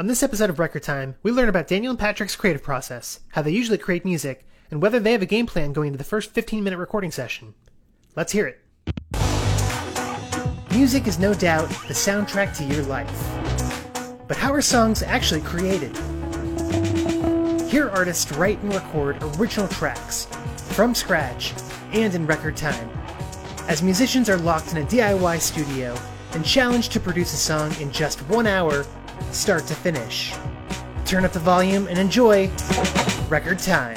On this episode of Record Time, we learn about Daniel and Patrick's creative process, how they usually create music, and whether they have a game plan going into the first 15 minute recording session. Let's hear it. Music is no doubt the soundtrack to your life. But how are songs actually created? Hear artists write and record original tracks from scratch and in record time. As musicians are locked in a DIY studio and challenged to produce a song in just one hour, start to finish. Turn up the volume and enjoy Record Time.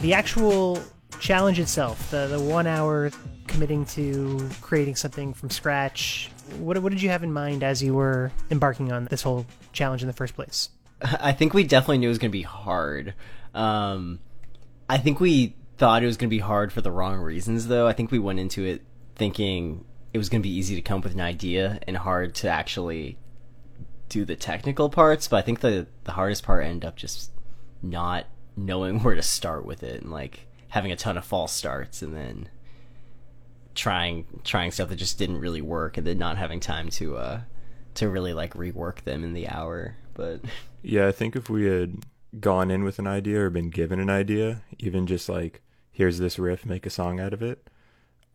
The actual challenge itself, the, the one hour committing to creating something from scratch, what, what did you have in mind as you were embarking on this whole challenge in the first place? I think we definitely knew it was going to be hard. Um, I think we thought it was going to be hard for the wrong reasons, though. I think we went into it thinking it was going to be easy to come up with an idea and hard to actually do the technical parts. But I think the the hardest part ended up just not knowing where to start with it and like having a ton of false starts and then trying trying stuff that just didn't really work and then not having time to uh to really like rework them in the hour. But Yeah, I think if we had gone in with an idea or been given an idea, even just like here's this riff, make a song out of it,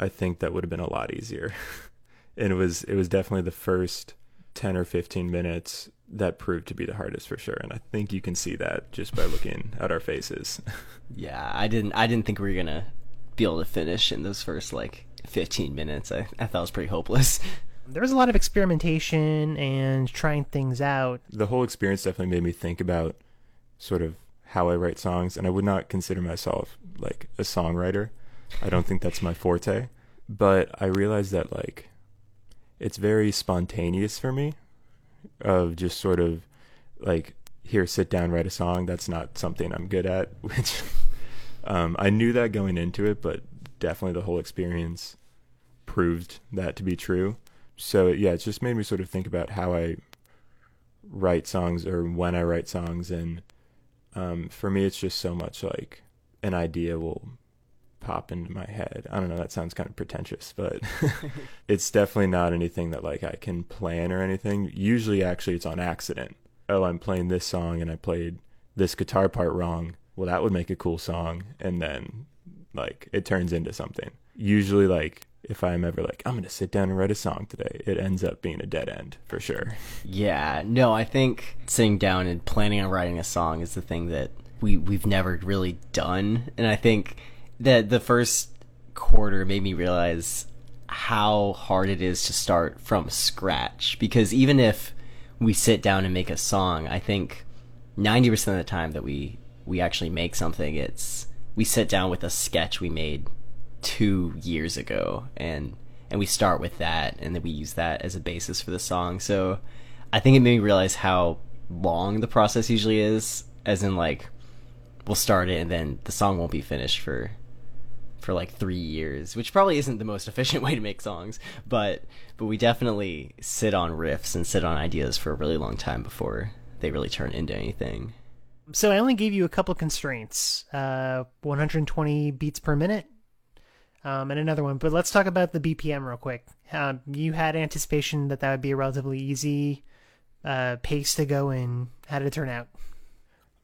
I think that would have been a lot easier. and it was it was definitely the first 10 or 15 minutes that proved to be the hardest for sure. And i think you can see that just by looking at our faces. Yeah i didn't i didn't think we were gonna be able to finish in those first like 15 minutes. I, I thought it was pretty hopeless. There was a lot of experimentation and trying things out. the whole experience definitely made me think about sort of how i write songs. And i would not consider myself like a songwriter i don't think that's my forte but i realized that like it's very spontaneous for me of just sort of like here sit down write a song. That's not something i'm good at which um, i knew that going into it but definitely the whole experience proved that to be true. So yeah it's just made me sort of think about how i write songs or when i write songs. And um, for me it's just so much like an idea will pop into my head. I don't know, that sounds kind of pretentious, but it's definitely not anything that like I can plan or anything. Usually actually it's on accident. Oh, I'm playing this song and I played this guitar part wrong. Well, that would make a cool song and then like it turns into something. Usually like if I'm ever like I'm going to sit down and write a song today, it ends up being a dead end for sure. yeah no i think sitting down and planning on writing a song is the thing that we we've never really done and i think that the first quarter made me realize how hard it is to start from scratch. Because even if we sit down and make a song i think 90% of the time that we we actually make something it's we sit down with a sketch we made 2 years ago and and we start with that and then we use that as a basis for the song. So i think it made me realize how long the process usually is as in like we'll start it and then the song won't be finished for for like three years, which probably isn't the most efficient way to make songs, but but we definitely sit on riffs and sit on ideas for a really long time before they really turn into anything. So I only gave you a couple constraints: uh, 120 beats per minute, um, and another one. But let's talk about the BPM real quick. Um, you had anticipation that that would be a relatively easy uh, pace to go in. How did it turn out?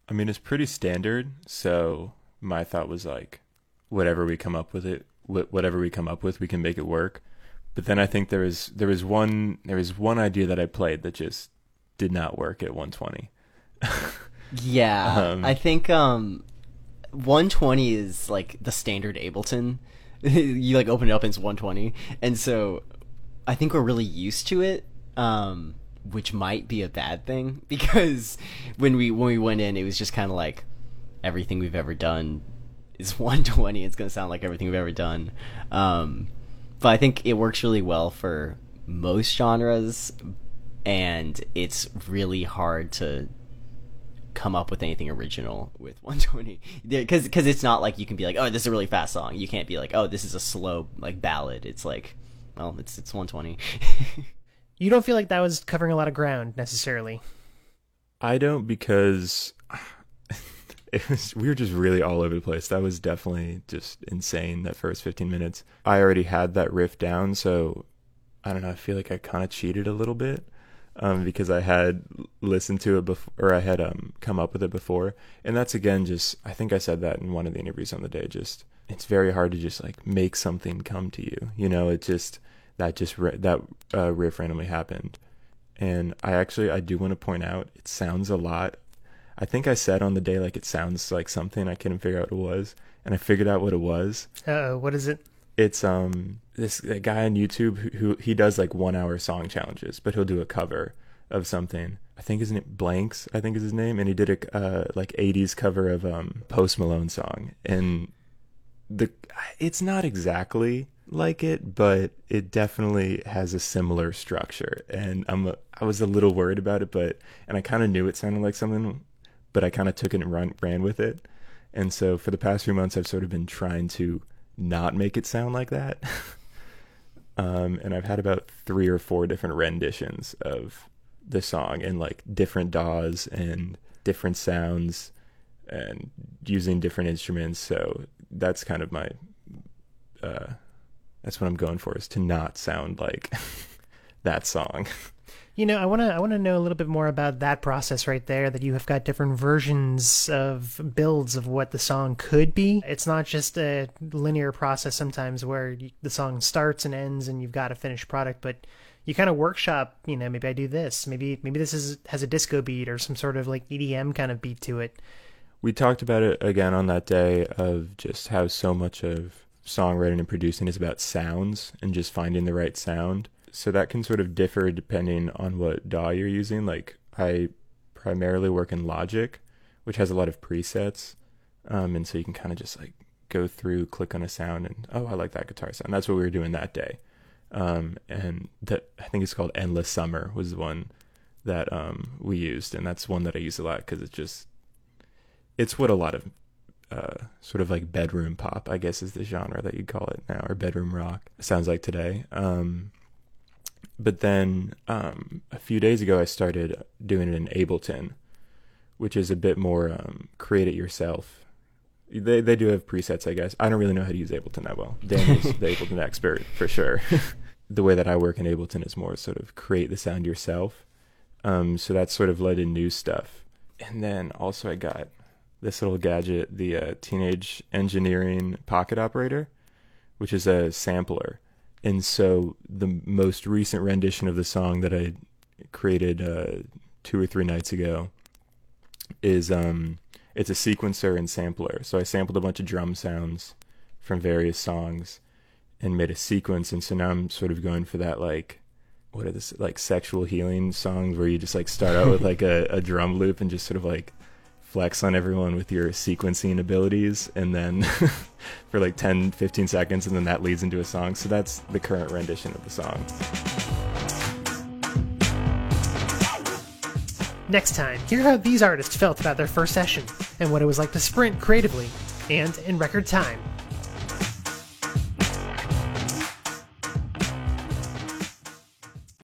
I mean, it's pretty standard, so my thought was like whatever we come up with it whatever we come up with we can make it work but then i think there was there was one there was one idea that i played that just did not work at 120 Yeah, Um, I think um, 120 is like the standard Ableton. you like open it up and it's 120, and so I think we're really used to it. Um, which might be a bad thing because when we when we went in, it was just kind of like everything we've ever done is 120. It's gonna sound like everything we've ever done. Um, but I think it works really well for most genres, and it's really hard to come up with anything original with 120 because because it's not like you can be like oh this is a really fast song you can't be like oh this is a slow like ballad it's like well it's it's 120 You don't feel like that was covering a lot of ground necessarily. i don't because it was we were just really all over the place that was definitely just insane that first 15 minutes i already had that riff down so I don't know. I feel like I kind of cheated a little bit um, because I had listened to it before, or I had um, come up with it before. And that's again just, I think I said that in one of the interviews on the day. Just, it's very hard to just like make something come to you. You know, it just, that just, that uh, riff randomly happened. And I actually, I do want to point out, it sounds a lot. I think I said on the day, like, it sounds like something I couldn't figure out what it was. And I figured out what it was. Uh, what is it? It's, um, this guy on YouTube who, who, he does like one hour song challenges, but he'll do a cover of something. I think his name is Blanks, I think is his name, and he did a uh, like '80s cover of um Post Malone song, and the it's not exactly like it, but it definitely has a similar structure. And I'm a, I was a little worried about it, but and I kind of knew it sounded like something, but I kind of took it and run, ran with it. And so for the past few months, I've sort of been trying to not make it sound like that. Um, and I've had about three or four different renditions of the song and like different DAWs and different sounds and using different instruments. So that's kind of my, uh, that's what I'm going for is to not sound like that song. You know, I want to I want to know a little bit more about that process right there that you have got different versions of builds of what the song could be. It's not just a linear process sometimes where you, the song starts and ends and you've got a finished product, but you kind of workshop, you know, maybe I do this, maybe maybe this is has a disco beat or some sort of like EDM kind of beat to it. We talked about it again on that day of just how so much of songwriting and producing is about sounds and just finding the right sound so that can sort of differ depending on what DAW you're using. Like I primarily work in Logic, which has a lot of presets, um, and so you can kind of just like go through, click on a sound, and oh, I like that guitar sound. That's what we were doing that day. Um, and that I think it's called Endless Summer was the one that um, we used, and that's one that I use a lot because it's just it's what a lot of uh, sort of like bedroom pop, I guess, is the genre that you'd call it now, or bedroom rock sounds like today. Um, but then um, a few days ago, I started doing it in Ableton, which is a bit more um, create it yourself. They they do have presets, I guess. I don't really know how to use Ableton that well. Daniel's the Ableton expert for sure. the way that I work in Ableton is more sort of create the sound yourself. Um, so that's sort of led in new stuff. And then also I got this little gadget, the uh, Teenage Engineering Pocket Operator, which is a sampler and so the most recent rendition of the song that I created uh, two or three nights ago is um it's a sequencer and sampler. So I sampled a bunch of drum sounds from various songs and made a sequence and so now I'm sort of going for that like what are this like sexual healing songs where you just like start out with like a, a drum loop and just sort of like flex on everyone with your sequencing abilities and then for like 10 15 seconds and then that leads into a song. So that's the current rendition of the song. Next time hear how these artists felt about their first session and what it was like to sprint creatively and in record time